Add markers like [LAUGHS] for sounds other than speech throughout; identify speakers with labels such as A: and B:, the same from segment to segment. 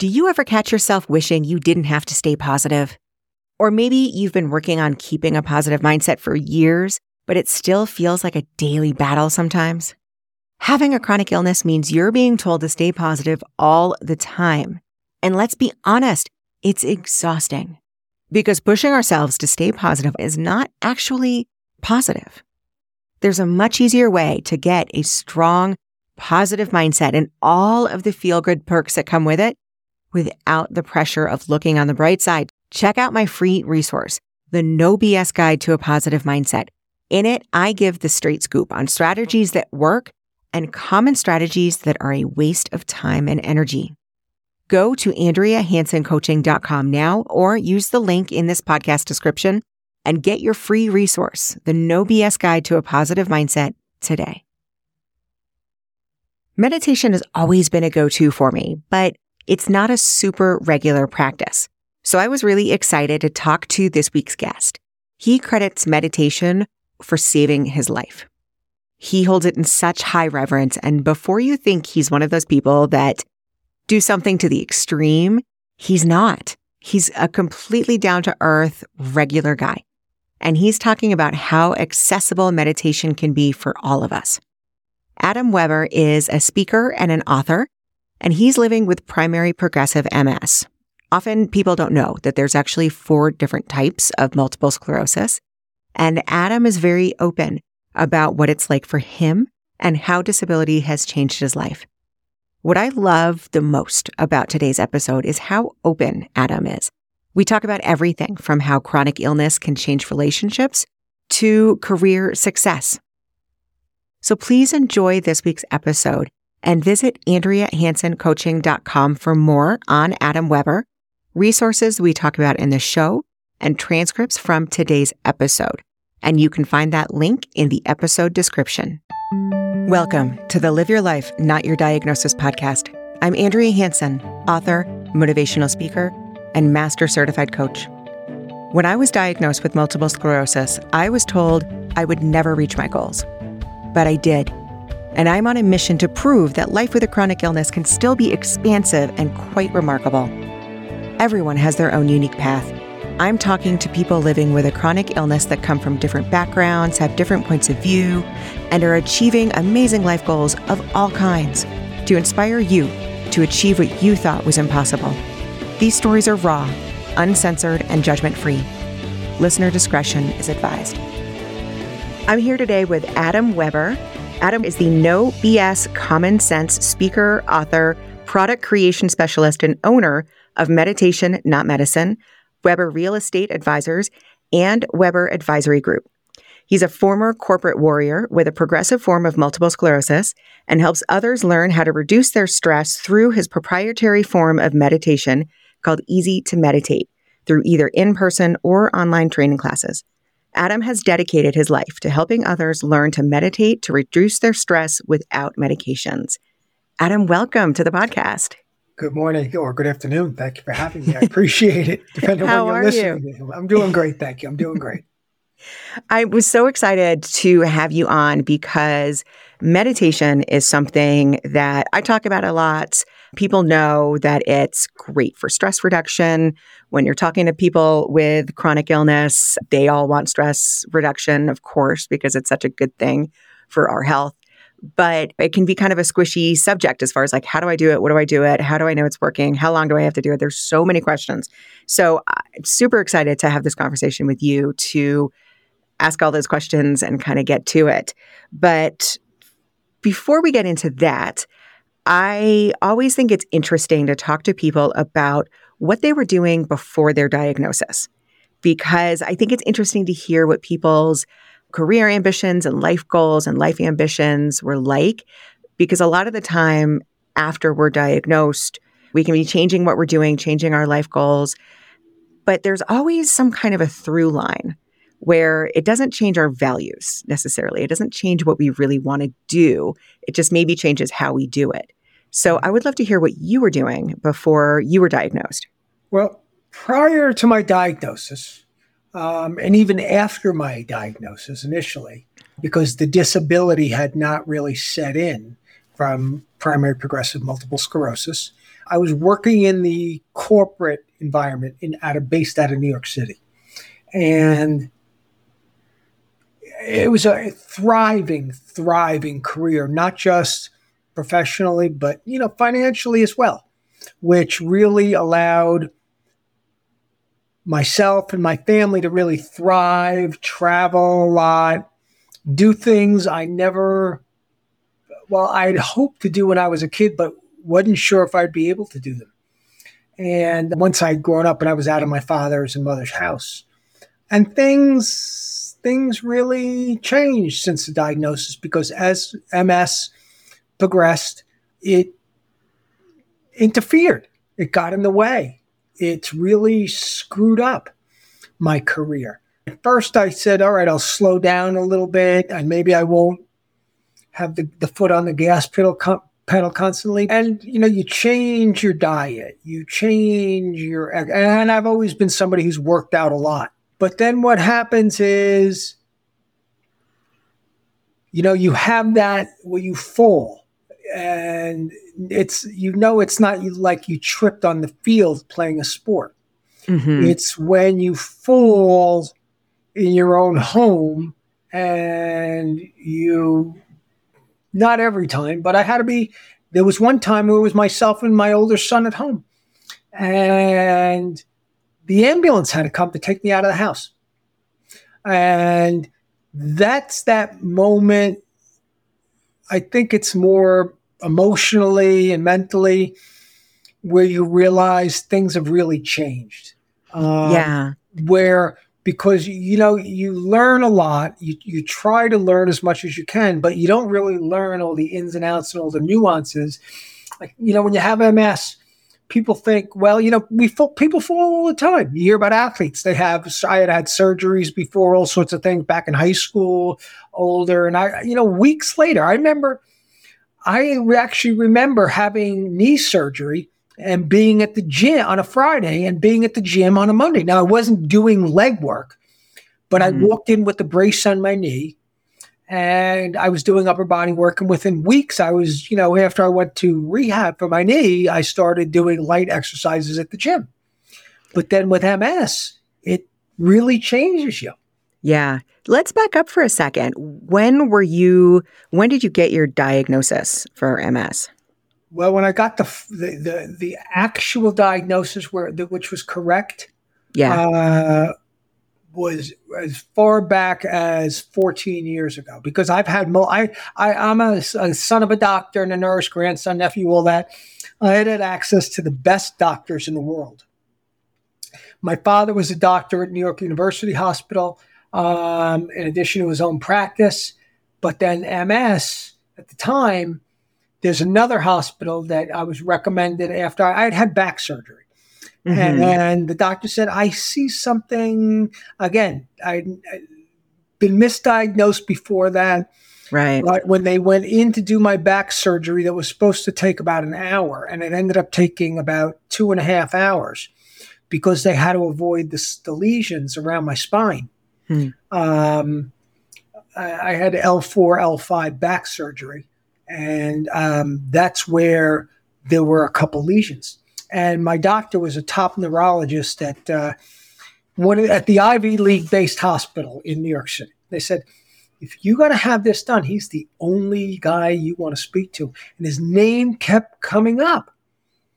A: Do you ever catch yourself wishing you didn't have to stay positive? Or maybe you've been working on keeping a positive mindset for years, but it still feels like a daily battle sometimes. Having a chronic illness means you're being told to stay positive all the time. And let's be honest, it's exhausting because pushing ourselves to stay positive is not actually positive. There's a much easier way to get a strong, positive mindset and all of the feel good perks that come with it without the pressure of looking on the bright side. Check out my free resource, the No BS Guide to a Positive Mindset. In it, I give the straight scoop on strategies that work and common strategies that are a waste of time and energy. Go to AndreaHansonCoaching.com now or use the link in this podcast description and get your free resource, the No BS Guide to a Positive Mindset, today. Meditation has always been a go to for me, but it's not a super regular practice. So I was really excited to talk to this week's guest. He credits meditation for saving his life. He holds it in such high reverence. And before you think he's one of those people that do something to the extreme, he's not. He's a completely down to earth, regular guy. And he's talking about how accessible meditation can be for all of us. Adam Weber is a speaker and an author, and he's living with primary progressive MS. Often people don't know that there's actually four different types of multiple sclerosis. And Adam is very open about what it's like for him and how disability has changed his life. What I love the most about today's episode is how open Adam is. We talk about everything from how chronic illness can change relationships to career success. So please enjoy this week's episode and visit AndreaHansonCoaching.com for more on Adam Weber, resources we talk about in the show, and transcripts from today's episode. And you can find that link in the episode description. Welcome to the Live Your Life, Not Your Diagnosis podcast. I'm Andrea Hanson, author, motivational speaker, and master certified coach. When I was diagnosed with multiple sclerosis, I was told I would never reach my goals. But I did and I'm on a mission to prove that life with a chronic illness can still be expansive and quite remarkable. Everyone has their own unique path. I'm talking to people living with a chronic illness that come from different backgrounds, have different points of view, and are achieving amazing life goals of all kinds to inspire you to achieve what you thought was impossible. These stories are raw, uncensored, and judgment free. Listener discretion is advised. I'm here today with Adam Weber. Adam is the no BS common sense speaker, author, product creation specialist, and owner of Meditation Not Medicine, Weber Real Estate Advisors, and Weber Advisory Group. He's a former corporate warrior with a progressive form of multiple sclerosis and helps others learn how to reduce their stress through his proprietary form of meditation called Easy to Meditate through either in person or online training classes. Adam has dedicated his life to helping others learn to meditate to reduce their stress without medications. Adam, welcome to the podcast.
B: Good morning or good afternoon. Thank you for having me. I [LAUGHS] appreciate it.
A: Depending on when you're listening. You?
B: I'm doing great. Thank you. I'm doing great. [LAUGHS]
A: I was so excited to have you on because meditation is something that I talk about a lot. People know that it's great for stress reduction. When you're talking to people with chronic illness, they all want stress reduction, of course, because it's such a good thing for our health. But it can be kind of a squishy subject as far as like, how do I do it? What do I do it? How do I know it's working? How long do I have to do it? There's so many questions. So I'm super excited to have this conversation with you to ask all those questions and kind of get to it. But before we get into that, I always think it's interesting to talk to people about what they were doing before their diagnosis, because I think it's interesting to hear what people's career ambitions and life goals and life ambitions were like. Because a lot of the time after we're diagnosed, we can be changing what we're doing, changing our life goals, but there's always some kind of a through line where it doesn't change our values necessarily. It doesn't change what we really want to do. It just maybe changes how we do it. So I would love to hear what you were doing before you were diagnosed.
B: Well, prior to my diagnosis, um, and even after my diagnosis initially, because the disability had not really set in from primary progressive multiple sclerosis, I was working in the corporate environment in out of based out of New York City, and it was a thriving, thriving career, not just professionally, but you know, financially as well, which really allowed myself and my family to really thrive, travel a lot, do things I never well, I'd hoped to do when I was a kid, but wasn't sure if I'd be able to do them. And once I'd grown up and I was out of my father's and mother's house, and things things really changed since the diagnosis because as MS progressed, it interfered. It got in the way. It's really screwed up my career. At first, I said, all right, I'll slow down a little bit and maybe I won't have the, the foot on the gas pedal pedal constantly and you know you change your diet you change your and i've always been somebody who's worked out a lot but then what happens is you know you have that where you fall and it's you know it's not like you tripped on the field playing a sport mm-hmm. it's when you fall in your own home and you not every time, but I had to be. There was one time where it was myself and my older son at home, and the ambulance had to come to take me out of the house. And that's that moment. I think it's more emotionally and mentally where you realize things have really changed.
A: Um, yeah.
B: Where because you know you learn a lot you, you try to learn as much as you can but you don't really learn all the ins and outs and all the nuances like you know when you have ms people think well you know we fall, people fall all the time you hear about athletes they have i had had surgeries before all sorts of things back in high school older and i you know weeks later i remember i actually remember having knee surgery and being at the gym on a Friday and being at the gym on a Monday. Now, I wasn't doing leg work, but mm. I walked in with the brace on my knee and I was doing upper body work. And within weeks, I was, you know, after I went to rehab for my knee, I started doing light exercises at the gym. But then with MS, it really changes you.
A: Yeah. Let's back up for a second. When were you, when did you get your diagnosis for MS?
B: Well, when I got the the the, the actual diagnosis, where the, which was correct,
A: yeah, uh,
B: was as far back as 14 years ago. Because I've had mo- I I I'm a, a son of a doctor and a nurse, grandson, nephew, all that. I had had access to the best doctors in the world. My father was a doctor at New York University Hospital, um, in addition to his own practice. But then MS at the time there's another hospital that I was recommended after I had had back surgery. Mm-hmm. And, and, the doctor said, I see something again. I'd, I'd been misdiagnosed before that.
A: Right.
B: But when they went in to do my back surgery, that was supposed to take about an hour, and it ended up taking about two and a half hours because they had to avoid the, the lesions around my spine. Hmm. Um, I, I had L4, L5 back surgery and um, that's where there were a couple lesions. And my doctor was a top neurologist at uh, one at the Ivy League based hospital in New York City. They said, if you're going to have this done, he's the only guy you want to speak to. And his name kept coming up.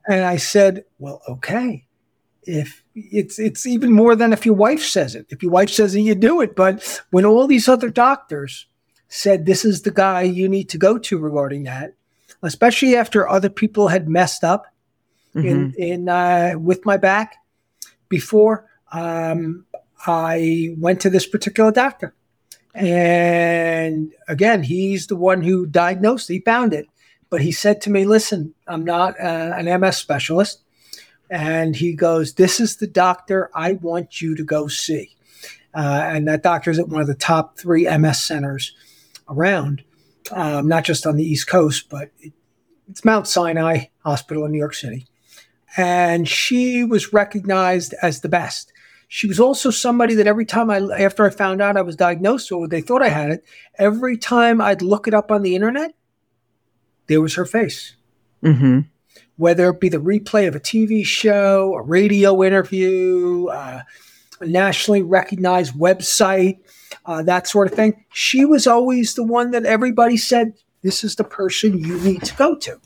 B: And I said, well, okay. If it's it's even more than if your wife says it. If your wife says it, you do it. But when all these other doctors said this is the guy you need to go to regarding that, especially after other people had messed up mm-hmm. in in uh, with my back before. Um, I went to this particular doctor, and again, he's the one who diagnosed. He found it, but he said to me, "Listen, I'm not uh, an MS specialist." And he goes, This is the doctor I want you to go see. Uh, and that doctor is at one of the top three MS centers around, um, not just on the East Coast, but it, it's Mount Sinai Hospital in New York City. And she was recognized as the best. She was also somebody that every time I, after I found out I was diagnosed or they thought I had it, every time I'd look it up on the internet, there was her face. Mm-hmm. whether it be the replay of a TV show, a radio interview, uh, a nationally recognized website, uh, that sort of thing. She was always the one that everybody said, this is the person you need to go to.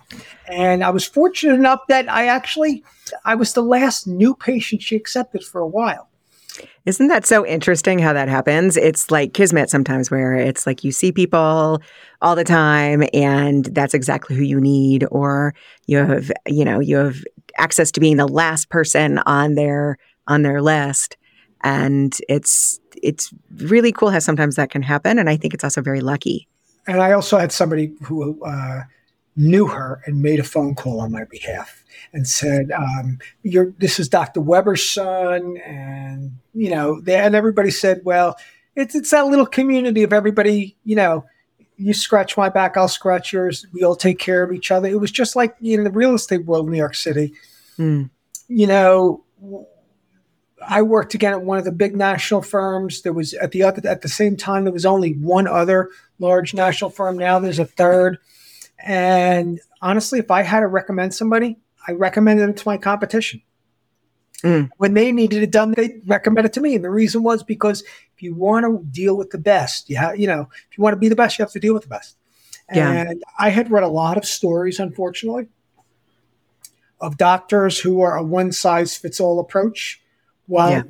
B: And I was fortunate enough that I actually, I was the last new patient she accepted for a while.
A: Isn't that so interesting how that happens? It's like kismet sometimes where it's like you see people all the time and that's exactly who you need or you have, you know, you have access to being the last person on their on their list and it's it's really cool how sometimes that can happen and I think it's also very lucky.
B: And I also had somebody who uh, knew her and made a phone call on my behalf and said, um, "You're this is Dr. Weber's son," and you know, they, and everybody said, "Well, it's it's that little community of everybody, you know." You scratch my back, I'll scratch yours. We all take care of each other. It was just like in the real estate world in New York City. Mm. You know, I worked again at one of the big national firms. There was at the other at the same time there was only one other large national firm. Now there's a third. And honestly, if I had to recommend somebody, I recommended them to my competition. Mm. When they needed it done, they recommended it to me. And the reason was because if you want to deal with the best, you have, you know, if you want to be the best, you have to deal with the best. Yeah. And I had read a lot of stories, unfortunately, of doctors who are a one size fits all approach. Well, yeah.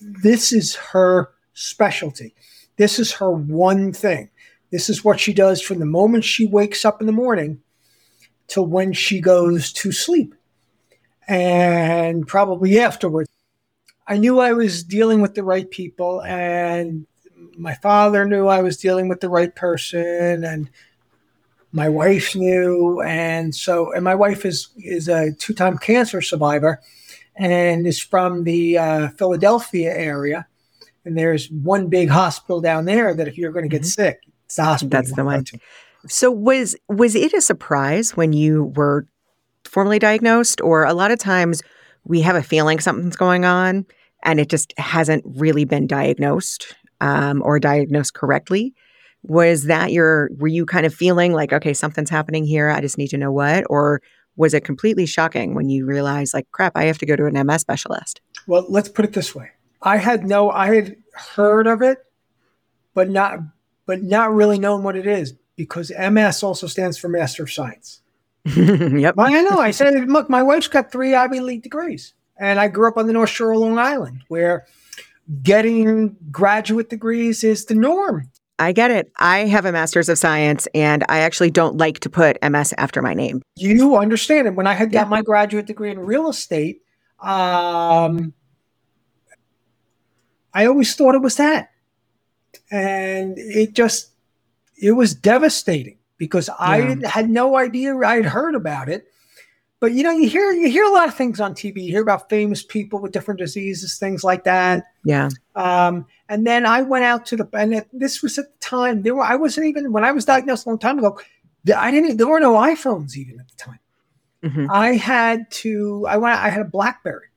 B: this is her specialty. This is her one thing. This is what she does from the moment she wakes up in the morning till when she goes to sleep and probably afterwards. I knew I was dealing with the right people, and my father knew I was dealing with the right person, and my wife knew. And so, and my wife is, is a two time cancer survivor and is from the uh, Philadelphia area. And there's one big hospital down there that if you're going to get mm-hmm. sick,
A: That's the one. So was was it a surprise when you were formally diagnosed, or a lot of times we have a feeling something's going on and it just hasn't really been diagnosed um, or diagnosed correctly? Was that your? Were you kind of feeling like, okay, something's happening here? I just need to know what, or was it completely shocking when you realized, like, crap, I have to go to an MS specialist?
B: Well, let's put it this way: I had no, I had heard of it, but not, but not really knowing what it is because MS also stands for Master of Science. [LAUGHS]
A: yep.
B: I know. I said, look, my wife's got three Ivy League degrees, and I grew up on the North Shore of Long Island, where getting graduate degrees is the norm.
A: I get it. I have a master's of science and I actually don't like to put MS after my name.
B: You understand it. When I had got my graduate degree in real estate, um, I always thought it was that. And it just, it was devastating because yeah. I had no idea. I'd heard about it, but you know, you hear you hear a lot of things on TV. You hear about famous people with different diseases, things like that.
A: Yeah.
B: Um, and then I went out to the and it, this was at the time there were I wasn't even when I was diagnosed a long time ago. I didn't. There were no iPhones even at the time. Mm-hmm. I had to. I went. I had a BlackBerry.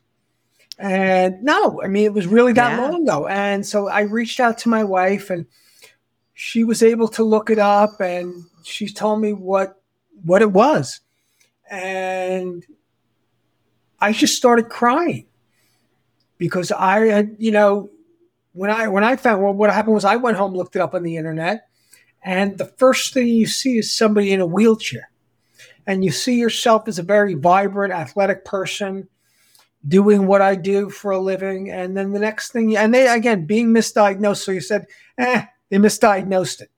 B: And no, I mean, it was really that yeah. long ago. And so I reached out to my wife and she was able to look it up and she told me what what it was and i just started crying because i had you know when i when i found well what happened was i went home looked it up on the internet and the first thing you see is somebody in a wheelchair and you see yourself as a very vibrant athletic person doing what i do for a living and then the next thing and they again being misdiagnosed so you said eh they misdiagnosed it.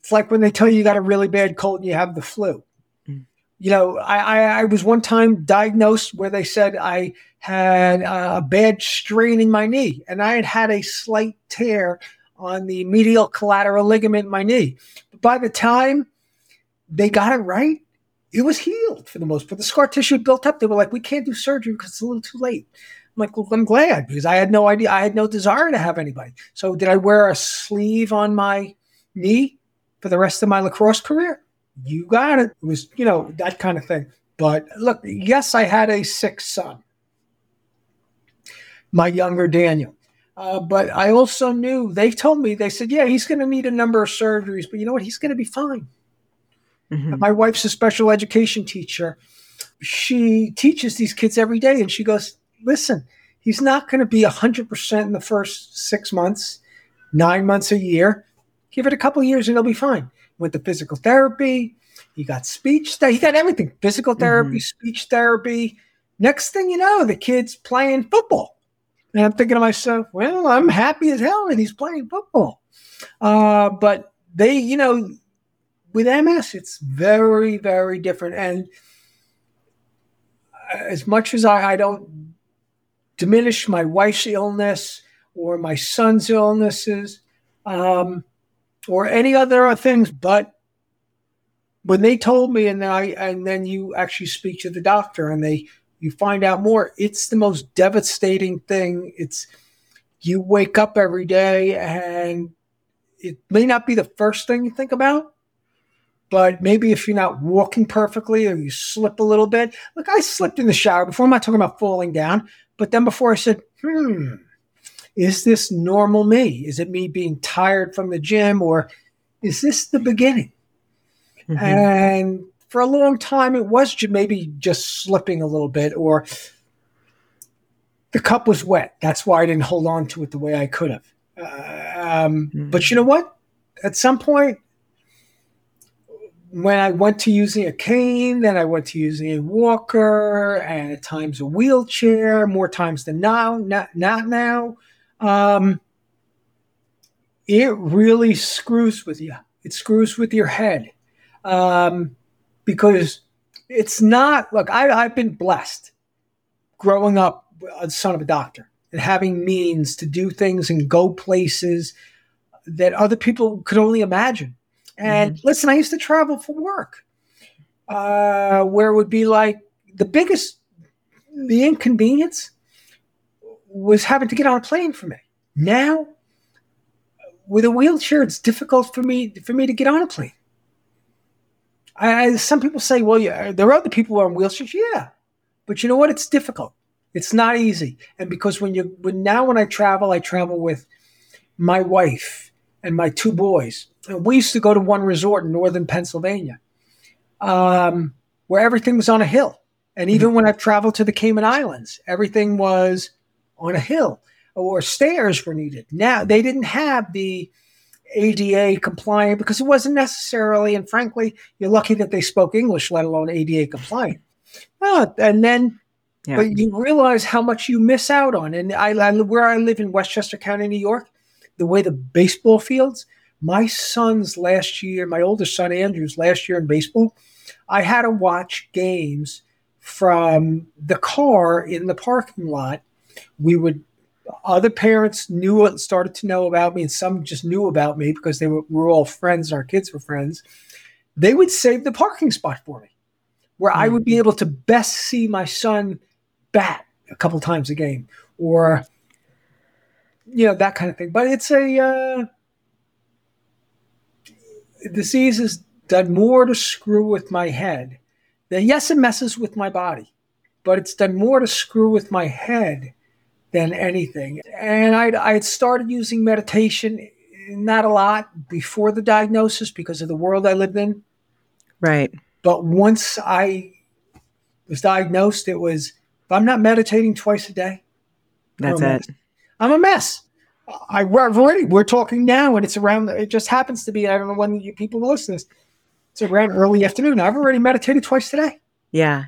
B: It's like when they tell you you got a really bad cold and you have the flu. Mm. You know, I, I, I, was one time diagnosed where they said I had a bad strain in my knee and I had had a slight tear on the medial collateral ligament in my knee. But by the time they got it right, it was healed for the most part. The scar tissue built up. They were like, we can't do surgery because it's a little too late. I'm like, well, I'm glad because I had no idea. I had no desire to have anybody. So did I wear a sleeve on my knee for the rest of my lacrosse career? You got it. It was, you know, that kind of thing. But look, yes, I had a sick son, my younger Daniel. Uh, but I also knew they told me, they said, yeah, he's going to need a number of surgeries, but you know what? He's going to be fine. Mm-hmm. My wife's a special education teacher. she teaches these kids every day and she goes, listen, he's not going to be 100% in the first six months, nine months, a year. Give it a couple years and he'll be fine. Went to physical therapy. He got speech. He got everything physical therapy, mm-hmm. speech therapy. Next thing you know, the kid's playing football. And I'm thinking to myself, well, I'm happy as hell that he's playing football. Uh, but they, you know, with MS, it's very, very different. And as much as I, I don't diminish my wife's illness or my son's illnesses um, or any other things, but when they told me, and then I, and then you actually speak to the doctor, and they you find out more. It's the most devastating thing. It's you wake up every day, and it may not be the first thing you think about, but maybe if you're not walking perfectly or you slip a little bit. Look, I slipped in the shower before. I'm not talking about falling down, but then before I said, hmm, is this normal me? Is it me being tired from the gym or is this the beginning? Mm-hmm. And for a long time, it was maybe just slipping a little bit or the cup was wet. That's why I didn't hold on to it the way I could have. Uh, um, mm-hmm. But you know what? At some point, when I went to using a cane, then I went to using a walker, and at times a wheelchair, more times than now, not not now. Um, it really screws with you. It screws with your head um, because it's not. Look, I, I've been blessed growing up a son of a doctor and having means to do things and go places that other people could only imagine. And mm-hmm. listen, I used to travel for work, uh, where it would be like the biggest, the inconvenience was having to get on a plane for me. Now, with a wheelchair, it's difficult for me for me to get on a plane. I, some people say, well, yeah, there are other people who are in wheelchairs. Yeah, but you know what? It's difficult. It's not easy. And because when you when now when I travel, I travel with my wife and my two boys. We used to go to one resort in northern Pennsylvania, um, where everything was on a hill. And even mm-hmm. when I've traveled to the Cayman Islands, everything was on a hill or stairs were needed. Now they didn't have the ADA compliant because it wasn't necessarily, and frankly, you're lucky that they spoke English, let alone ADA compliant. Well, and then, yeah. but you realize how much you miss out on. And I, I, where I live in Westchester County, New York, the way the baseball fields, my son's last year, my oldest son Andrew's last year in baseball, I had to watch games from the car in the parking lot. We would other parents knew and started to know about me, and some just knew about me because they were, we were all friends. Our kids were friends. They would save the parking spot for me, where mm-hmm. I would be mm-hmm. able to best see my son bat a couple times a game, or you know that kind of thing. But it's a uh, disease has done more to screw with my head than yes, it messes with my body, but it's done more to screw with my head than anything. And I had started using meditation, not a lot before the diagnosis because of the world I lived in.
A: Right.
B: But once I was diagnosed, it was if I'm not meditating twice a day,
A: that's I'm it.
B: I'm a mess. I, have already, we're talking now, and it's around, it just happens to be, I don't know when you people listen to this, it's around early afternoon. I've already meditated twice today.
A: Yeah.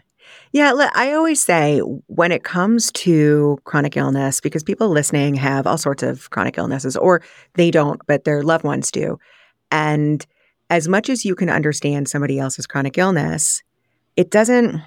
A: Yeah, I always say when it comes to chronic illness, because people listening have all sorts of chronic illnesses, or they don't, but their loved ones do. And as much as you can understand somebody else's chronic illness, it doesn't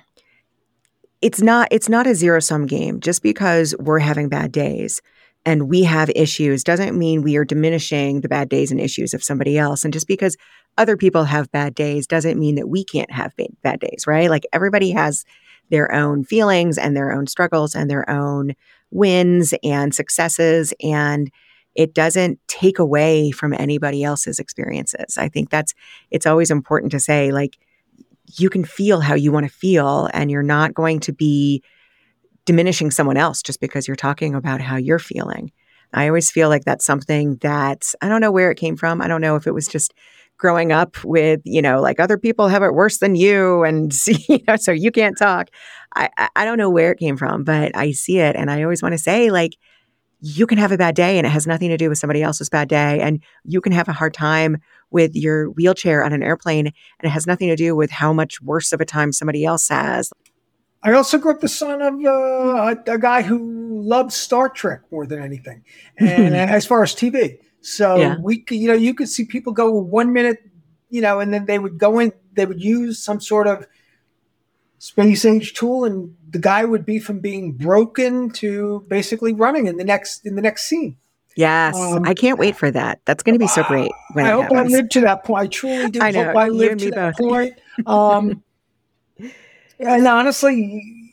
A: it's not it's not a zero sum game just because we're having bad days and we have issues doesn't mean we are diminishing the bad days and issues of somebody else and just because other people have bad days doesn't mean that we can't have bad days right like everybody has their own feelings and their own struggles and their own wins and successes. And it doesn't take away from anybody else's experiences. I think that's, it's always important to say, like, you can feel how you want to feel, and you're not going to be diminishing someone else just because you're talking about how you're feeling. I always feel like that's something that I don't know where it came from. I don't know if it was just growing up with, you know, like other people have it worse than you. And, [LAUGHS] you know, so you can't talk. I, I don't know where it came from, but I see it. And I always want to say, like, you can have a bad day and it has nothing to do with somebody else's bad day. And you can have a hard time with your wheelchair on an airplane and it has nothing to do with how much worse of a time somebody else has.
B: I also grew up the son of uh, a, a, guy who loved Star Trek more than anything, and [LAUGHS] as far as TV, so yeah. we, you know, you could see people go one minute, you know, and then they would go in, they would use some sort of space age tool, and the guy would be from being broken to basically running in the next in the next scene.
A: Yes, um, I can't wait for that. That's going to be so great.
B: I hope happens. I live to that point. I truly do I know, hope I live to that both. point. [LAUGHS] Um, and honestly,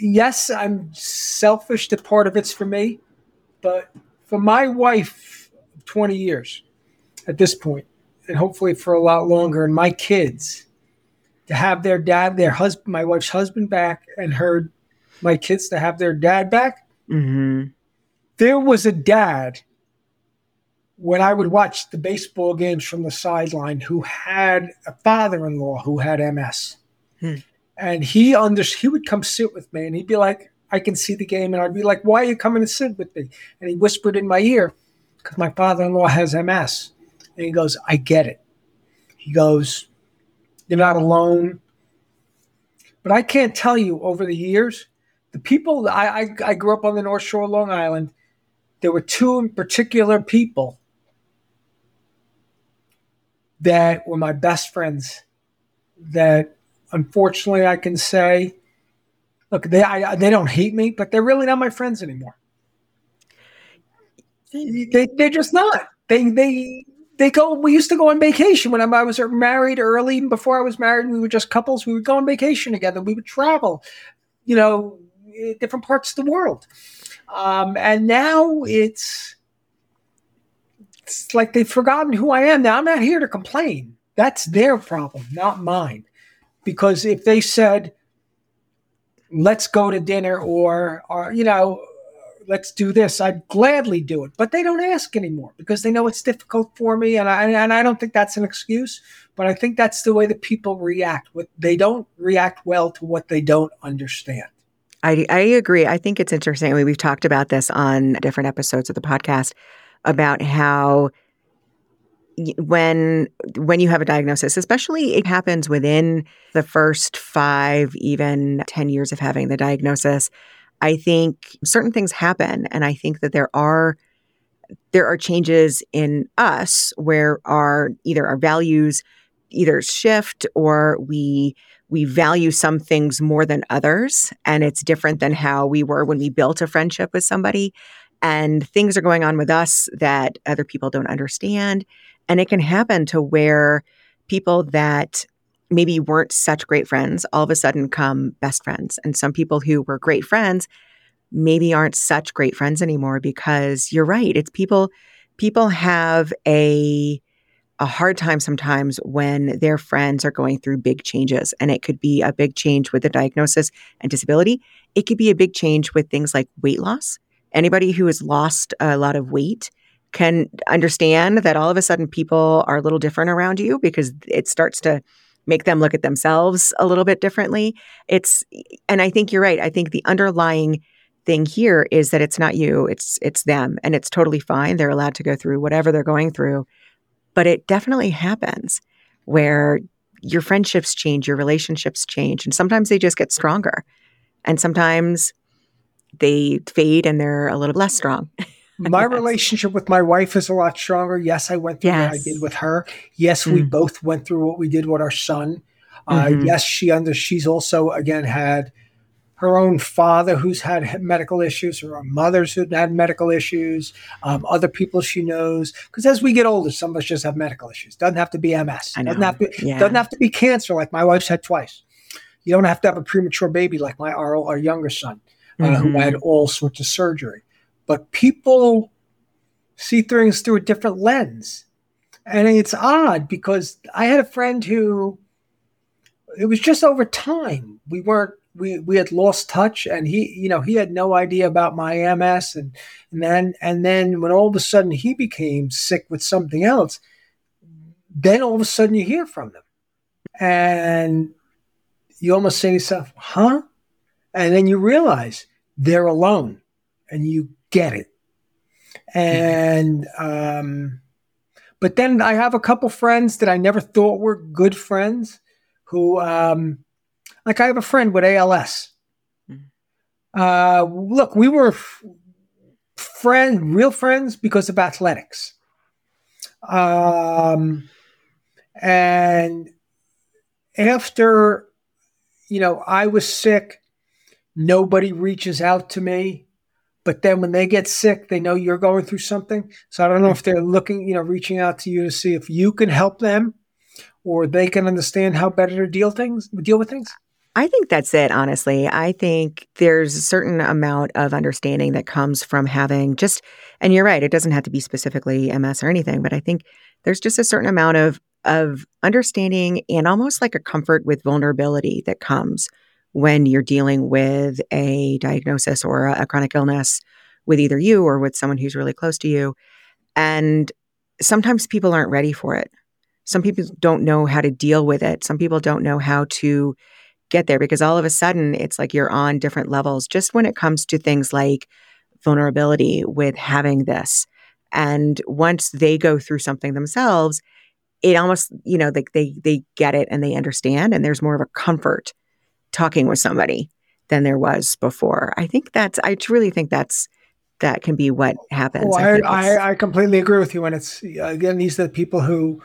B: yes, I'm selfish that part of it's for me, but for my wife, 20 years at this point, and hopefully for a lot longer, and my kids to have their dad, their husband, my wife's husband back, and her, my kids to have their dad back.
A: Mm-hmm.
B: There was a dad when I would watch the baseball games from the sideline who had a father-in-law who had MS. Hmm. And he under he would come sit with me and he'd be like, I can see the game. And I'd be like, Why are you coming to sit with me? And he whispered in my ear, Because my father in law has MS. And he goes, I get it. He goes, You're not alone. But I can't tell you over the years, the people I, I, I grew up on the North Shore of Long Island, there were two in particular people that were my best friends that unfortunately I can say. Look they I, they don't hate me but they're really not my friends anymore. They, they're just not. They they they go we used to go on vacation when I was married early before I was married. We were just couples. We would go on vacation together. We would travel you know different parts of the world. Um, and now it's it's like they've forgotten who I am. Now I'm not here to complain. That's their problem, not mine. Because if they said, let's go to dinner or, or you know, let's do this, I'd gladly do it. But they don't ask anymore because they know it's difficult for me. And I, and I don't think that's an excuse, but I think that's the way that people react. With they don't react well to what they don't understand.
A: I, I agree. I think it's interesting. I mean, we've talked about this on different episodes of the podcast about how when when you have a diagnosis especially it happens within the first 5 even 10 years of having the diagnosis i think certain things happen. And i think that there are there are changes in us where our either our values either shift or we we value some things more than others. And it's different than how we were when we built a friendship with somebody. And things are going on with us that other people don't understand. And it can happen to where people that maybe weren't such great friends all of a sudden come best friends. And some people who were great friends maybe aren't such great friends anymore because you're right. It's people, people have a, a hard time sometimes when their friends are going through big changes. And it could be a big change with a diagnosis and disability. It could be a big change with things like weight loss anybody who has lost a lot of weight can understand that all of a sudden people are a little different around you because it starts to make them look at themselves a little bit differently. It's and I think you're right. I think the underlying thing here is that it's not you, it's it's them and it's totally fine. They're allowed to go through whatever they're going through. But it definitely happens where your friendships change, your relationships change, and sometimes they just get stronger. And sometimes they fade and they're a little less strong. [LAUGHS]
B: my [LAUGHS] relationship with my wife is a lot stronger. Yes, I went through yes. what I did with her. Yes, mm. we both went through what we did with our son. Uh, mm-hmm. yes, she under she's also again had her own father who's had medical issues, her own mothers who've had medical issues, um, other people she knows. Because as we get older, some of us just have medical issues. Doesn't have to be MS. Doesn't have to. Yeah. Doesn't have to be cancer like my wife's had twice. You don't have to have a premature baby like my our, our younger son mm-hmm. uh, who had mm-hmm. all sorts of surgery. But people see things through a different lens. And it's odd because I had a friend who it was just over time. We weren't we we had lost touch and he you know he had no idea about my MS and and then and then when all of a sudden he became sick with something else then all of a sudden you hear from them. And you almost say to yourself, huh? And then you realize they're alone and you get it. And, um, but then I have a couple friends that I never thought were good friends who, um, like I have a friend with ALS. Mm-hmm. Uh, look, we were f- friend, real friends because of athletics. Um, and after, you know, I was sick, nobody reaches out to me. But then when they get sick, they know you're going through something. So I don't know mm-hmm. if they're looking, you know, reaching out to you to see if you can help them or they can understand how better to deal things, deal with things.
A: I think that's it, honestly. I think there's a certain amount of understanding that comes from having just, and you're right, it doesn't have to be specifically MS or anything, but I think there's just a certain amount of of understanding and almost like a comfort with vulnerability that comes when you're dealing with a diagnosis or a, a chronic illness with either you or with someone who's really close to you. And sometimes people aren't ready for it. Some people don't know how to deal with it. Some people don't know how to get there because all of a sudden it's like you're on different levels just when it comes to things like vulnerability with having this. And once they go through something themselves, it almost, you know, like they they get it and they understand and there's more of a comfort talking with somebody than there was before. I think that's, I truly think that's, that can be what happens.
B: Oh, I, I, I, completely agree with you. And it's, again, these are the people who,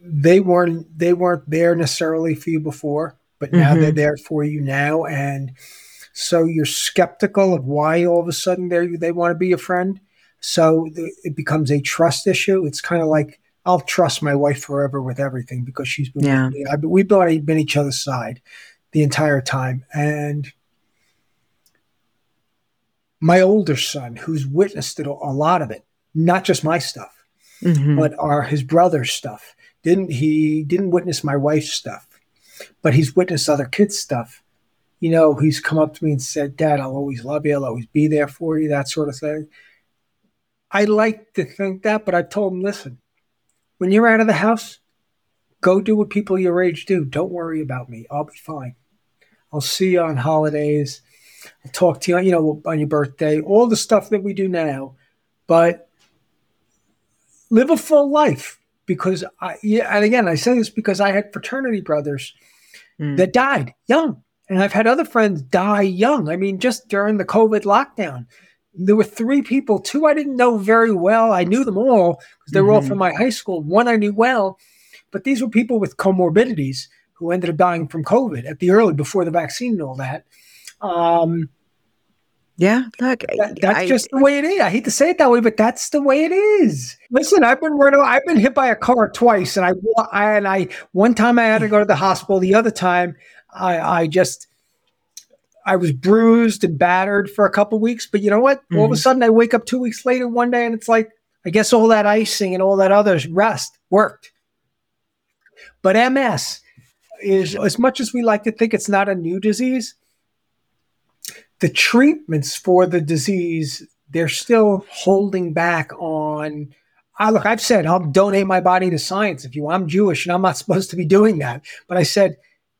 B: they weren't, they weren't there necessarily for you before, but now mm-hmm. they're there for you now. And so you're skeptical of why all of a sudden they they want to be a friend. So it becomes a trust issue. It's kind of like I'll trust my wife forever with everything because she's been yeah. with me. I, we've been, been each other's side the entire time. And my older son, who's witnessed it, a lot of it, not just my stuff, mm-hmm. but our his brother's stuff. Didn't he didn't witness my wife's stuff, but he's witnessed other kids' stuff. You know, he's come up to me and said, "Dad, I'll always love you. I'll always be there for you." That sort of thing. I like to think that, but I told him, "Listen, when you're out of the house, go do what people your age do. Don't worry about me. I'll be fine. I'll see you on holidays. I'll talk to you, you know, on your birthday, all the stuff that we do now. But live a full life because I, yeah, and again, I say this because I had fraternity brothers mm. that died young. And I've had other friends die young. I mean, just during the COVID lockdown, there were three people, two I didn't know very well. I knew them all because they were mm-hmm. all from my high school. One I knew well, but these were people with comorbidities who ended up dying from COVID at the early before the vaccine and all that. Um,
A: yeah, look,
B: that, that's I, just the way it is. I hate to say it that way, but that's the way it is. Listen, I've been I've been hit by a car twice, and I, I and I one time I had to go to the hospital. The other time, I, I just I was bruised and battered for a couple weeks, but you know what? Mm-hmm. All of a mm-hmm. sudden, I wake up two weeks later one day, and it's like I guess all that icing and all that other rest worked. But MS is as much as we like to think it's not a new disease. The treatments for the disease they're still holding back on. I look, I've said I'll donate my body to science if you. I'm Jewish and I'm not supposed to be doing that, but I said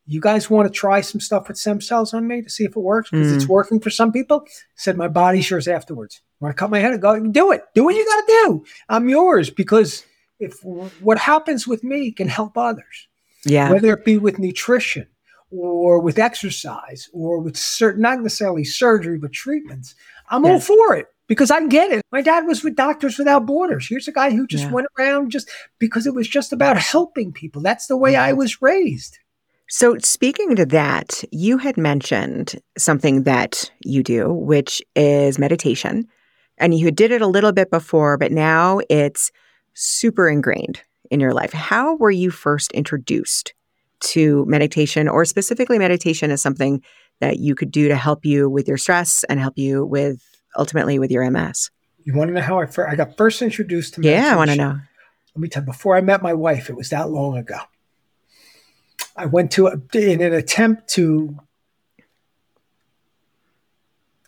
B: you guys want to try some stuff with stem cells on me to see if it works because mm. it's working for some people. Said my body shares afterwards. Want to cut my head and go do it. Do what you got to do. I'm yours because if what happens with me can help others.
A: Yeah.
B: Whether it be with nutrition or with exercise or with certain, not necessarily surgery, but treatments, I'm all for it because I get it. My dad was with Doctors Without Borders. Here's a guy who just yeah. went around just because it was just about helping people. That's the way I was raised.
A: So, speaking to that, you had mentioned something that you do, which is meditation. And you did it a little bit before, but now it's super ingrained in your life. How were you first introduced to meditation, or specifically meditation as something that you could do to help you with your stress and help you with ultimately with your MS?
B: You want to know how I first, I got first introduced to meditation?
A: Yeah, I want to know.
B: Let me tell you, before I met my wife, it was that long ago. I went to a, in an attempt to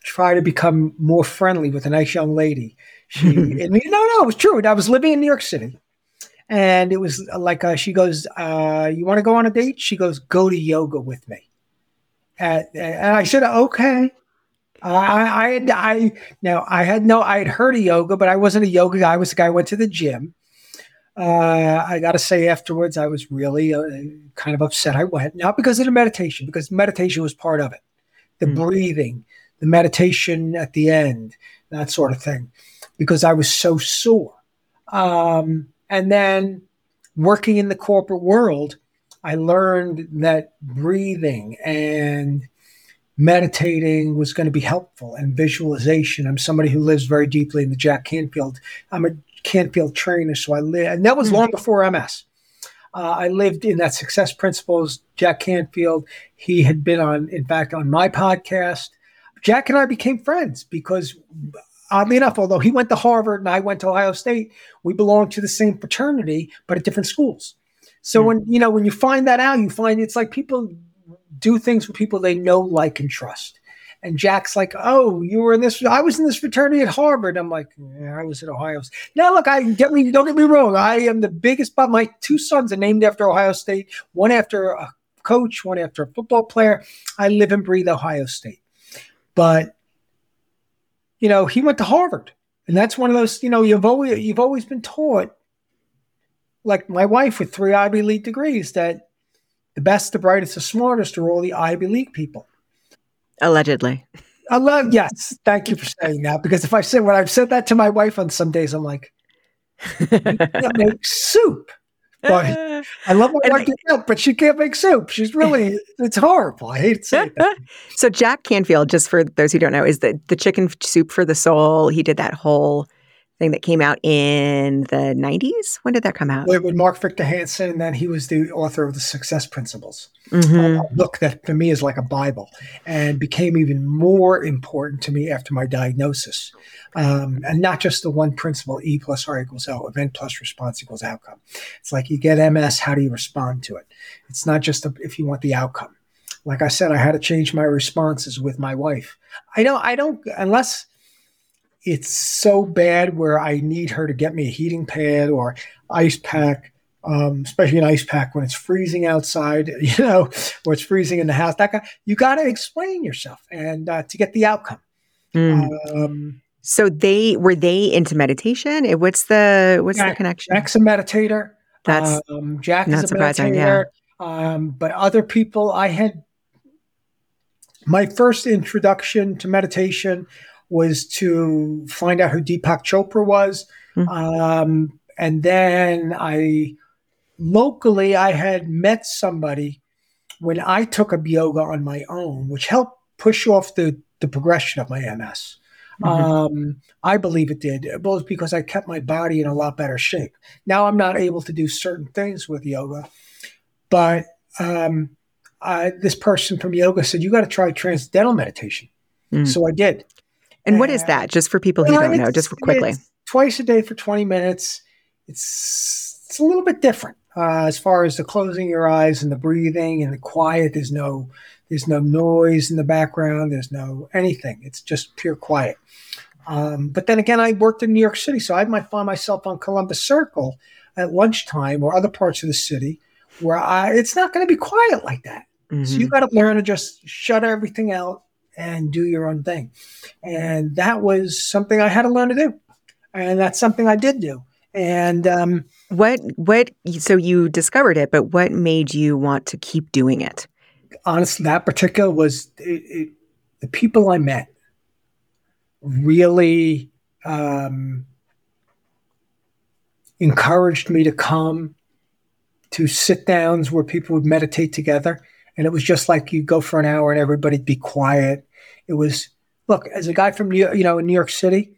B: try to become more friendly with a nice young lady. She [LAUGHS] and no, no, it was true. I was living in New York City, And it was like uh, she goes, uh, "You want to go on a date?" She goes, "Go to yoga with me." And, and I said, "Okay." I, I, had, I, now I had no, I had heard of yoga, but I wasn't a yoga guy. I was a guy who went to the gym. Uh, I got to say afterwards, I was really uh, kind of upset. I went not because of the meditation, because meditation was part of it, the mm. breathing, the meditation at the end, that sort of thing, because I was so sore. Um, and then working in the corporate world, I learned that breathing and meditating was going to be helpful and visualization. I'm somebody who lives very deeply in the Jack Canfield. I'm a Canfield trainer, so I live, and that was long mm-hmm. before MS. Uh, I lived in that Success Principles. Jack Canfield, he had been on, in fact, on my podcast. Jack and I became friends because, oddly enough, although he went to Harvard and I went to Ohio State, we belonged to the same fraternity, but at different schools. So mm. when you know when you find that out, you find it's like people do things with people they know, like, and trust. And Jack's like, "Oh, you were in this. I was in this fraternity at Harvard." I'm like, "Yeah, I was at Ohio." State. Now, look, I get me. Don't get me wrong. I am the biggest. But my two sons are named after Ohio State. One after a coach. One after a football player. I live and breathe Ohio State. But you know, he went to Harvard, and that's one of those. You know, you've always you've always been taught, like my wife with three Ivy League degrees, that the best, the brightest, the smartest are all the Ivy League people.
A: Allegedly.
B: I love yes. Thank you for saying that because if I say when I've said that to my wife on some days, I'm like, make soup. But I love my [LAUGHS] wife to cook, but she can't make soup. She's really it's horrible. I hate to say that. [LAUGHS]
A: so Jack Canfield, just for those who don't know, is the the chicken soup for the soul. He did that whole thing that came out in the 90s. When did that come out?
B: With Mark Victor Hansen, and then he was the author of the Success Principles, mm-hmm. a book that for me is like a Bible and became even more important to me after my diagnosis. Um, and not just the one principle, E plus R equals O, event plus response equals outcome. It's like you get MS, how do you respond to it? It's not just a, if you want the outcome. Like I said, I had to change my responses with my wife. I don't, I don't, unless – it's so bad where I need her to get me a heating pad or ice pack, um, especially an ice pack when it's freezing outside, [LAUGHS] you know, or it's freezing in the house. That guy, you got to explain yourself and uh, to get the outcome. Mm.
A: Um, so they were they into meditation? What's the what's Jack, the connection?
B: Jack's a meditator. That's um, Jack is a meditator. Yeah. Um, but other people, I had my first introduction to meditation was to find out who Deepak Chopra was. Mm-hmm. Um, and then I locally I had met somebody when I took up yoga on my own, which helped push off the, the progression of my MS. Mm-hmm. Um, I believe it did, both because I kept my body in a lot better shape. Now I'm not able to do certain things with yoga, but um, I, this person from yoga said, You got to try transcendental meditation. Mm. So I did.
A: And, what is that? Just for people who don't know, just quickly.
B: Twice a day for 20 minutes. It's it's a little bit different uh, as far as the closing your eyes and the breathing and the quiet. There's no there's no noise in the background. There's no anything. It's just pure quiet. Um, but then again, I worked in New York City, so I might find myself on Columbus Circle at lunchtime or other parts of the city where I, it's not going to be quiet like that. Mm-hmm. So you got to learn to just shut everything out and do your own thing. And that was something I had to learn to do. And that's something I did do. And um,
A: what, what, so you discovered it, but what made you want to keep doing it?
B: Honestly, that particular was it, it, the people I met really um, encouraged me to come to sit downs where people would meditate together and it was just like you go for an hour and everybody'd be quiet. It was look as a guy from New, you know in New York City,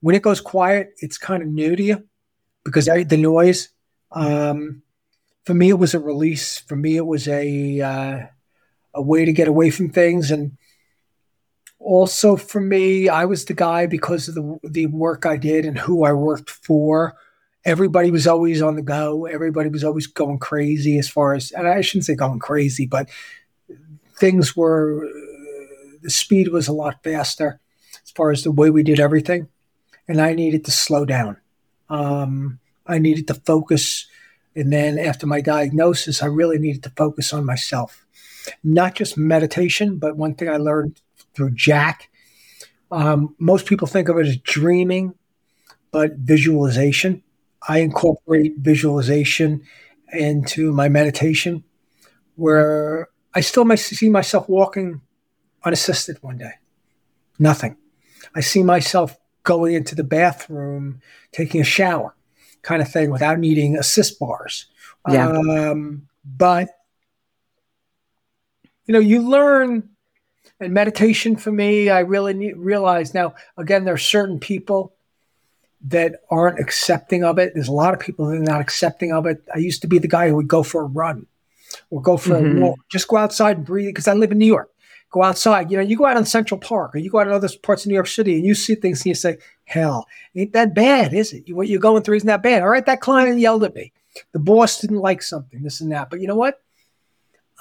B: when it goes quiet, it's kind of new to you because I, the noise. Um, for me, it was a release. For me, it was a uh, a way to get away from things, and also for me, I was the guy because of the the work I did and who I worked for everybody was always on the go. Everybody was always going crazy as far as, and I shouldn't say going crazy, but things were, the speed was a lot faster as far as the way we did everything. And I needed to slow down. Um, I needed to focus. And then after my diagnosis, I really needed to focus on myself. Not just meditation, but one thing I learned through Jack. Um, most people think of it as dreaming, but visualization. I incorporate visualization into my meditation where I still see myself walking unassisted one day. Nothing. I see myself going into the bathroom, taking a shower, kind of thing, without needing assist bars.
A: Yeah.
B: Um, but you know, you learn. And meditation for me, I really need, realize now. Again, there are certain people that aren't accepting of it. There's a lot of people that are not accepting of it. I used to be the guy who would go for a run or go for mm-hmm. a walk, just go outside and breathe because I live in New York go outside. You know, you go out in Central Park or you go out in other parts of New York City and you see things and you say, hell, ain't that bad, is it? What you're going through isn't that bad. All right, that client yelled at me. The boss didn't like something, this and that. But you know what?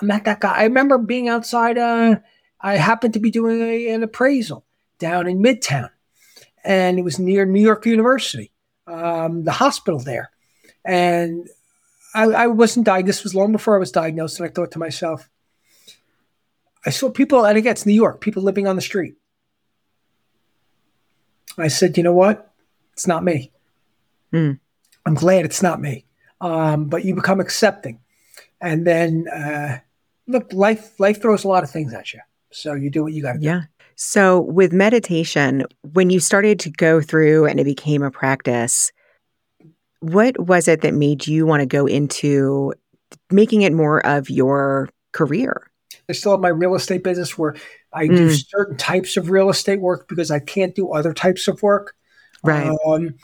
B: I'm not that guy. I remember being outside. Uh, I happened to be doing a, an appraisal down in Midtown, and it was near New York University, um, the hospital there. And I, I wasn't diagnosed. This was long before I was diagnosed. And I thought to myself, I saw people, and again, it's New York, people living on the street. I said, you know what? It's not me. Mm. I'm glad it's not me. Um, but you become accepting. And then, uh, look, life life throws a lot of things at you. So you do what you got to do.
A: Yeah. So with meditation, when you started to go through and it became a practice, what was it that made you want to go into making it more of your career?
B: I still have my real estate business where I mm. do certain types of real estate work because I can't do other types of work.
A: Right. Um,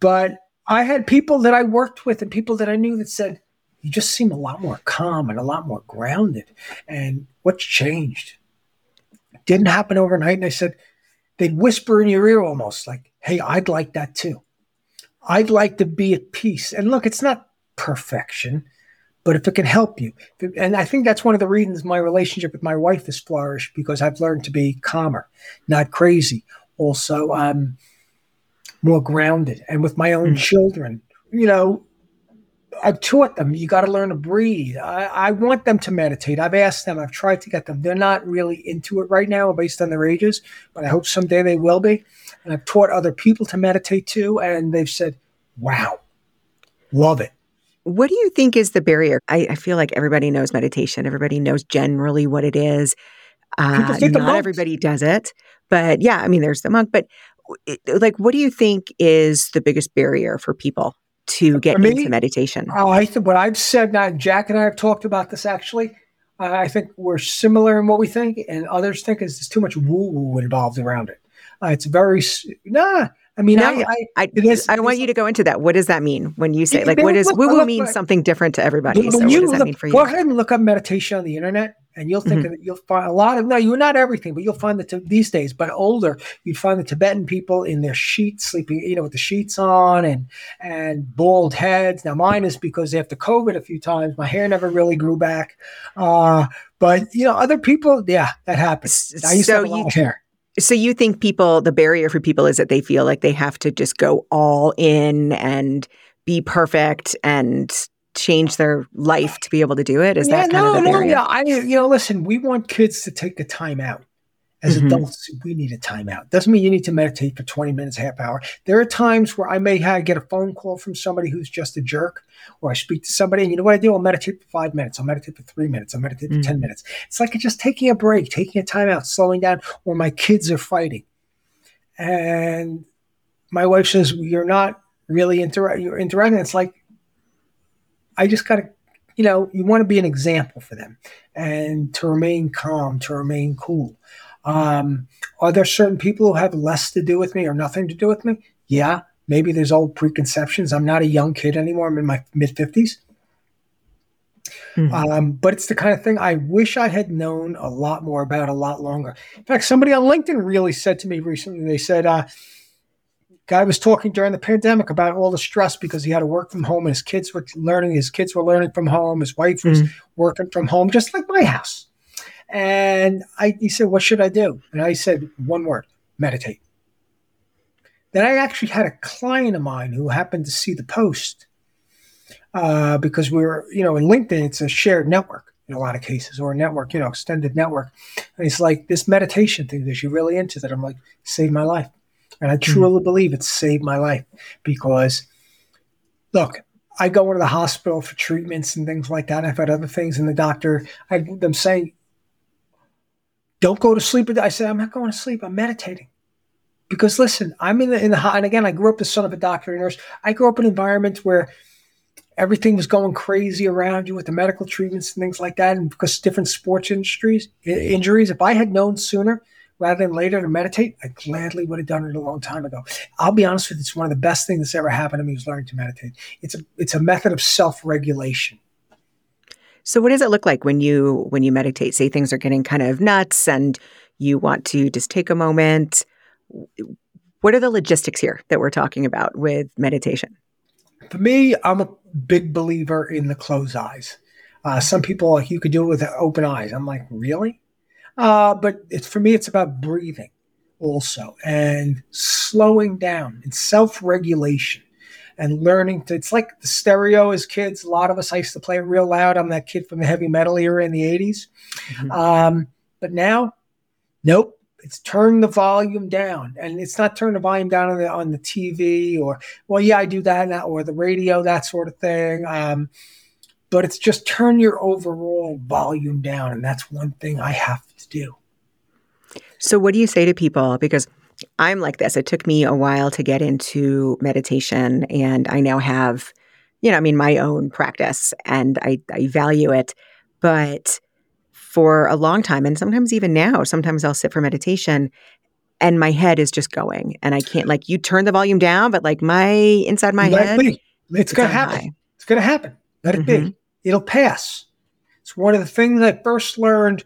B: but I had people that I worked with and people that I knew that said, you just seem a lot more calm and a lot more grounded. And what's changed? It didn't happen overnight. And I said, they'd whisper in your ear almost like, hey, I'd like that too. I'd like to be at peace. And look, it's not perfection but if it can help you, and I think that's one of the reasons my relationship with my wife has flourished because I've learned to be calmer, not crazy. Also, I'm more grounded, and with my own mm. children, you know, I've taught them you got to learn to breathe. I, I, want them to meditate. I've asked them. I've tried to get them. They're not really into it right now, based on their ages, but I hope someday they will be. And I've taught other people to meditate too, and they've said, "Wow, love it."
A: What do you think is the barrier? I, I feel like everybody knows meditation. Everybody knows generally what it is. Uh, not everybody does it, but yeah, I mean, there's the monk. But it, like, what do you think is the biggest barrier for people to get me, into meditation?
B: Oh, I think what I've said. Now, Jack and I have talked about this actually. Uh, I think we're similar in what we think, and others think is there's too much woo woo involved around it. Uh, it's very nah. I mean, no, I, I,
A: I, is, I want you to go into that. What does that mean when you say, like, what is woo woo means something different to everybody? So, what does that mean for you?
B: Go ahead and look up meditation on the internet, and you'll think mm-hmm. that you'll find a lot of, no, you're not everything, but you'll find that these days, but older, you'd find the Tibetan people in their sheets, sleeping, you know, with the sheets on and, and bald heads. Now, mine is because after COVID a few times, my hair never really grew back. Uh, but, you know, other people, yeah, that happens. I used so to have a lot you, of hair
A: so you think people, the barrier for people is that they feel like they have to just go all in and be perfect and change their life to be able to do it? Is yeah, that kind no, of the barrier?
B: No, yeah. I, you know, listen, we want kids to take the time out. As mm-hmm. adults, we need a timeout. Doesn't mean you need to meditate for 20 minutes, half hour. There are times where I may have, get a phone call from somebody who's just a jerk, or I speak to somebody, and you know what I do? I'll meditate for five minutes. I'll meditate for three minutes. I'll meditate for mm-hmm. 10 minutes. It's like just taking a break, taking a timeout, slowing down, or my kids are fighting. And my wife says, You're not really inter- you're interacting. It's like, I just got to you know, you want to be an example for them and to remain calm, to remain cool. Um, are there certain people who have less to do with me or nothing to do with me? Yeah, maybe there's old preconceptions. I'm not a young kid anymore. I'm in my mid 50s. Mm-hmm. Um, but it's the kind of thing I wish I had known a lot more about a lot longer. In fact, somebody on LinkedIn really said to me recently, they said, uh, guy was talking during the pandemic about all the stress because he had to work from home and his kids were learning, his kids were learning from home, his wife was mm-hmm. working from home, just like my house. And I, he said, What should I do? And I said, One word meditate. Then I actually had a client of mine who happened to see the post uh, because we were, you know, in LinkedIn, it's a shared network in a lot of cases or a network, you know, extended network. And he's like, this meditation thing, is you're really into that? I'm like, saved my life. And I hmm. truly mm-hmm. believe it saved my life because, look, I go into the hospital for treatments and things like that. I've had other things, and the doctor, I them saying, "Don't go to sleep." I said, "I'm not going to sleep. I'm meditating." Because listen, I'm in the in the hot, and again, I grew up the son of a doctor and nurse. I grew up in an environment where everything was going crazy around you with the medical treatments and things like that, and because different sports industries injuries. If I had known sooner, rather than later to meditate, I gladly would have done it a long time ago. I'll be honest with you, it's one of the best things that's ever happened to me was learning to meditate. It's a it's a method of self-regulation.
A: So what does it look like when you when you meditate? Say things are getting kind of nuts and you want to just take a moment. What are the logistics here that we're talking about with meditation?
B: For me, I'm a big believer in the closed eyes. Uh, some people like you could do it with open eyes. I'm like, really? Uh, but it's for me, it's about breathing also and slowing down and self regulation and learning to. It's like the stereo as kids. A lot of us I used to play it real loud. I'm that kid from the heavy metal era in the 80s. Mm-hmm. Um, but now, nope. It's turn the volume down, and it's not turn the volume down on the on the TV or well, yeah, I do that now, or the radio, that sort of thing. Um, but it's just turn your overall volume down. And that's one thing I have to do.
A: So, what do you say to people? Because I'm like this. It took me a while to get into meditation, and I now have, you know, I mean, my own practice, and I, I value it. But for a long time, and sometimes even now, sometimes I'll sit for meditation and my head is just going, and I can't, like, you turn the volume down, but like my inside my Let head,
B: it's, it's going to happen. High. It's going to happen. Let it mm-hmm. be it'll pass. It's one of the things I first learned,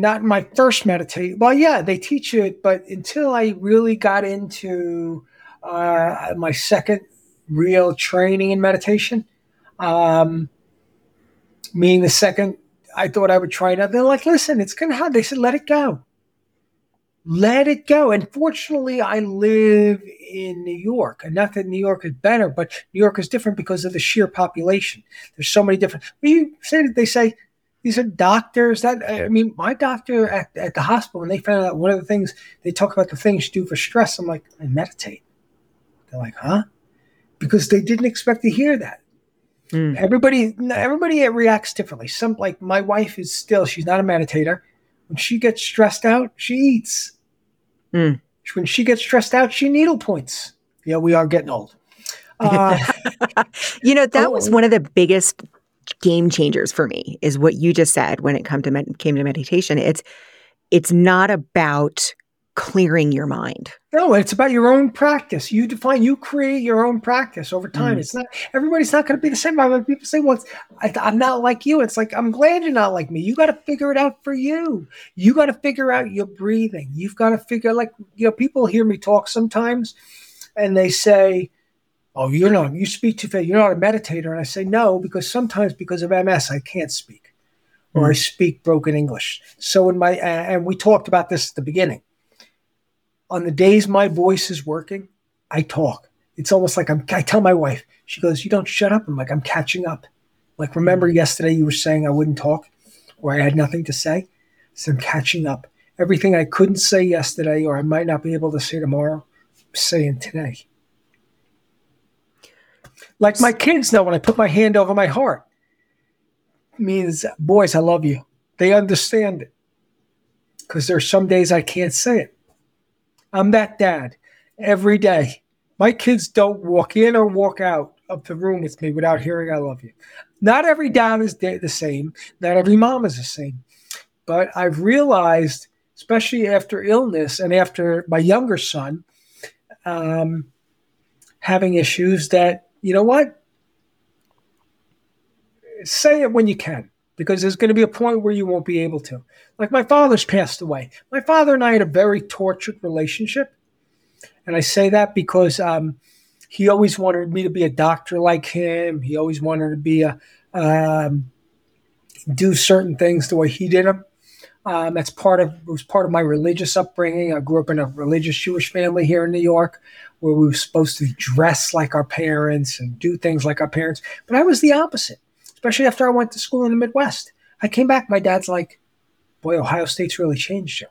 B: not my first meditation. Well, yeah, they teach it, but until I really got into uh, my second real training in meditation, um, meaning the second I thought I would try it out. They're like, listen, it's going to happen. They said, let it go let it go. And fortunately, I live in New York. And not that New York is better, but New York is different because of the sheer population. There's so many different. You say they say these are doctors. That I mean, my doctor at, at the hospital, when they found out one of the things they talk about the things you do for stress, I'm like, I meditate. They're like, huh? Because they didn't expect to hear that. Mm. Everybody, everybody reacts differently. Some like my wife is still, she's not a meditator. When she gets stressed out, she eats Mm. When she gets stressed out, she needle points. Yeah, we are getting old. [LAUGHS] Uh,
A: you know, that oh. was one of the biggest game changers for me is what you just said when it come to med- came to meditation. It's it's not about clearing your mind.
B: No, it's about your own practice. You define, you create your own practice over time. Mm. It's not everybody's not going to be the same. When people say, "Well, I, am not like you," it's like I'm glad you're not like me. You got to figure it out for you. You got to figure out your breathing. You've got to figure like you know. People hear me talk sometimes, and they say, "Oh, you're not. You speak too fast. You're not a meditator." And I say, "No," because sometimes because of MS, I can't speak, or I mm. speak broken English. So in my and we talked about this at the beginning on the days my voice is working, I talk. It's almost like I'm, I tell my wife, she goes, You don't shut up. I'm like, I'm catching up. Like, remember yesterday you were saying I wouldn't talk or I had nothing to say? So I'm catching up. Everything I couldn't say yesterday or I might not be able to say tomorrow, I'm saying today. Like my kids know when I put my hand over my heart, means, boys, I love you. They understand it. Because there's some days I can't say it. I'm that dad every day. My kids don't walk in or walk out of the room with me without hearing I love you. Not every dad is the same. Not every mom is the same. But I've realized, especially after illness and after my younger son um, having issues, that, you know what? Say it when you can because there's going to be a point where you won't be able to. Like my father's passed away. My father and I had a very tortured relationship. And I say that because um, he always wanted me to be a doctor like him. He always wanted to be a um, do certain things the way he did them. Um, that's part of it was part of my religious upbringing. I grew up in a religious Jewish family here in New York, where we were supposed to dress like our parents and do things like our parents. But I was the opposite, especially after I went to school in the Midwest. I came back. My dad's like, "Boy, Ohio State's really changed you."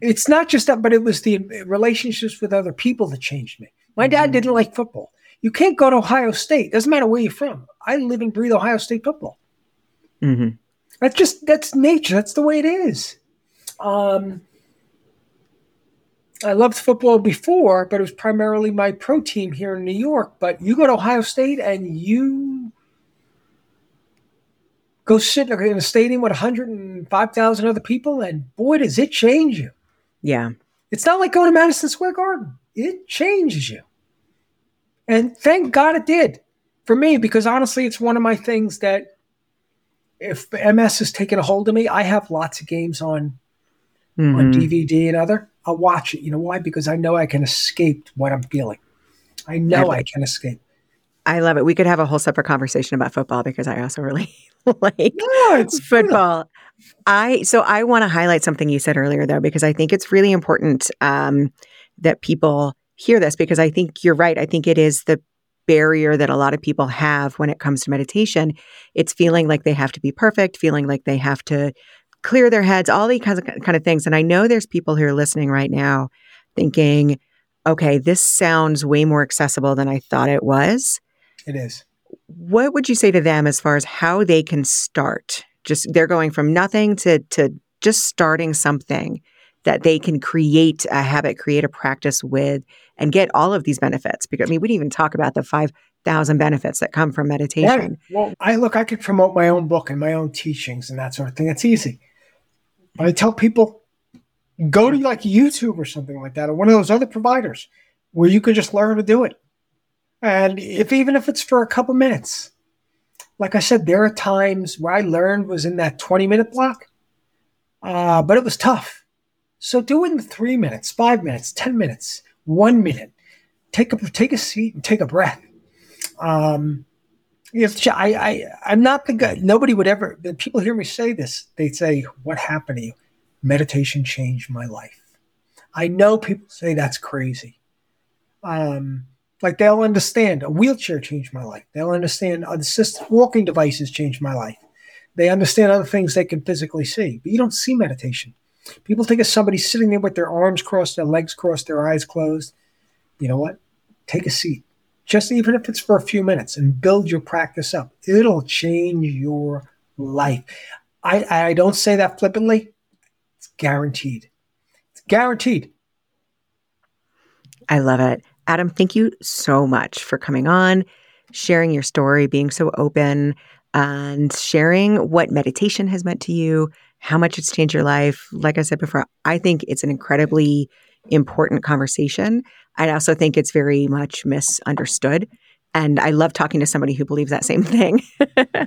B: it's not just that, but it was the relationships with other people that changed me. My dad mm-hmm. didn't like football. You can't go to Ohio State. Doesn't matter where you're from. I live and breathe Ohio State football. Mm-hmm. That's just that's nature. That's the way it is. Um, I loved football before, but it was primarily my pro team here in New York. But you go to Ohio State and you go sit in a stadium with 105,000 other people, and boy, does it change you.
A: Yeah.
B: It's not like going to Madison Square Garden, it changes you. And thank God it did for me, because honestly, it's one of my things that if MS has taken a hold of me, I have lots of games on mm-hmm. on DVD and other. I'll watch it. You know why? Because I know I can escape what I'm feeling. I know I, I can escape.
A: I love it. We could have a whole separate conversation about football because I also really [LAUGHS] like no, football. I so I want to highlight something you said earlier though because I think it's really important um, that people hear this because I think you're right. I think it is the barrier that a lot of people have when it comes to meditation. It's feeling like they have to be perfect, feeling like they have to clear their heads, all these kinds of kind of things. And I know there's people who are listening right now thinking, okay, this sounds way more accessible than I thought it was.
B: It is.
A: What would you say to them as far as how they can start? Just they're going from nothing to to just starting something that they can create a habit, create a practice with, and get all of these benefits. Because I mean, we didn't even talk about the five thousand benefits that come from meditation.
B: Yeah. Well, I look, I could promote my own book and my own teachings and that sort of thing. It's easy. But I tell people, go to like YouTube or something like that, or one of those other providers where you can just learn to do it. And if even if it's for a couple minutes, like I said, there are times where I learned was in that 20 minute block, uh, but it was tough. So do it in three minutes, five minutes, 10 minutes, one minute. Take a, take a seat and take a breath. Um, if I, I, I'm not the guy, nobody would ever, people hear me say this, they'd say, What happened to you? Meditation changed my life. I know people say that's crazy. Um, like they'll understand a wheelchair changed my life. They'll understand assisted walking devices changed my life. They understand other things they can physically see, but you don't see meditation. People think of somebody sitting there with their arms crossed, their legs crossed, their eyes closed. You know what? Take a seat, just even if it's for a few minutes, and build your practice up. It'll change your life. I, I don't say that flippantly. It's guaranteed. It's guaranteed.
A: I love it. Adam, thank you so much for coming on, sharing your story, being so open, and sharing what meditation has meant to you, how much it's changed your life. Like I said before, I think it's an incredibly important conversation. I also think it's very much misunderstood. And I love talking to somebody who believes that same [LAUGHS] thing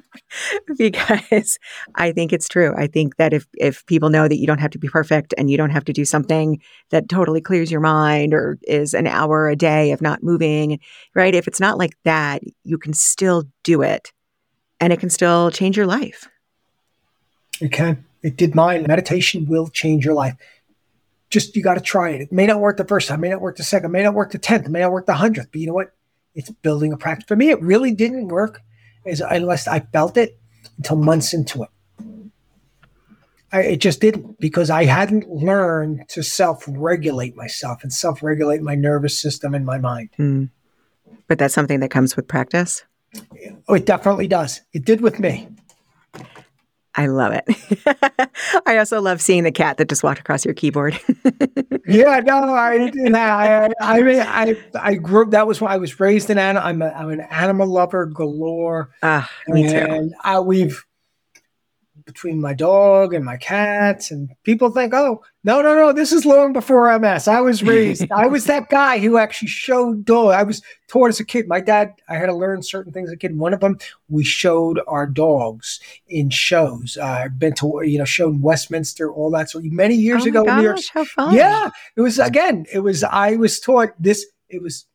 A: [LAUGHS] because I think it's true. I think that if if people know that you don't have to be perfect and you don't have to do something that totally clears your mind or is an hour a day of not moving, right? If it's not like that, you can still do it and it can still change your life.
B: It can. It did mine. Meditation will change your life. Just you got to try it. It may not work the first time, may not work the second, may not work the tenth, may not work the hundredth, but you know what? it's building a practice. For me, it really didn't work as unless I felt it until months into it. I, it just didn't because I hadn't learned to self-regulate myself and self-regulate my nervous system and my mind. Mm.
A: But that's something that comes with practice.
B: Oh, it definitely does. It did with me.
A: I love it. [LAUGHS] I also love seeing the cat that just walked across your keyboard. [LAUGHS]
B: yeah, no, I, I, I mean, I, I grew. That was when I was raised in animal. I'm, a, I'm an animal lover galore.
A: Ah, me too.
B: And I, we've between my dog and my cats, and people think, oh, no, no, no, this is long before MS. I was raised, I was that guy who actually showed dog. I was taught as a kid. My dad, I had to learn certain things as a kid. One of them, we showed our dogs in shows. Uh, I've been to, you know, shown Westminster, all that. So many years
A: oh
B: ago
A: gosh,
B: in New York.
A: How fun.
B: Yeah, it was again. It was. I was taught this. It was.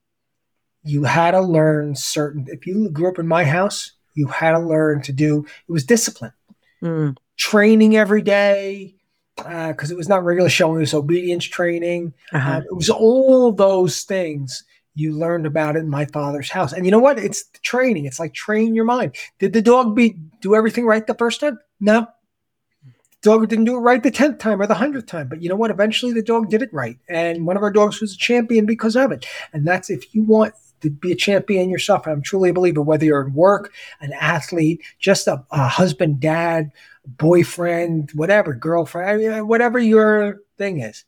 B: You had to learn certain. If you grew up in my house, you had to learn to do. It was discipline mm. training every day. because uh, it was not regular showing. It was obedience training.
A: Uh-huh.
B: Uh, it was all those things you learned about it in my father's house. And you know what? It's training. It's like train your mind. Did the dog be do everything right the first time? No. The dog didn't do it right the tenth time or the hundredth time. But you know what? Eventually the dog did it right. And one of our dogs was a champion because of it. And that's if you want be a champion yourself. I'm truly a believer, whether you're in work, an athlete, just a, a husband, dad, boyfriend, whatever, girlfriend, whatever your thing is,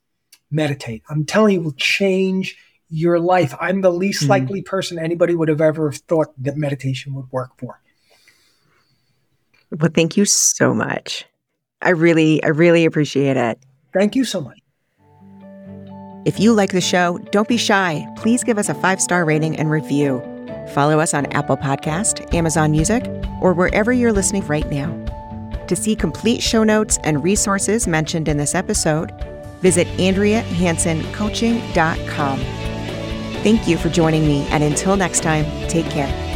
B: meditate. I'm telling you, will change your life. I'm the least mm-hmm. likely person anybody would have ever thought that meditation would work for.
A: Well, thank you so much. I really, I really appreciate it.
B: Thank you so much.
A: If you like the show, don't be shy. Please give us a five star rating and review. Follow us on Apple Podcast, Amazon Music, or wherever you're listening right now. To see complete show notes and resources mentioned in this episode, visit AndreaHansonCoaching.com. Thank you for joining me, and until next time, take care.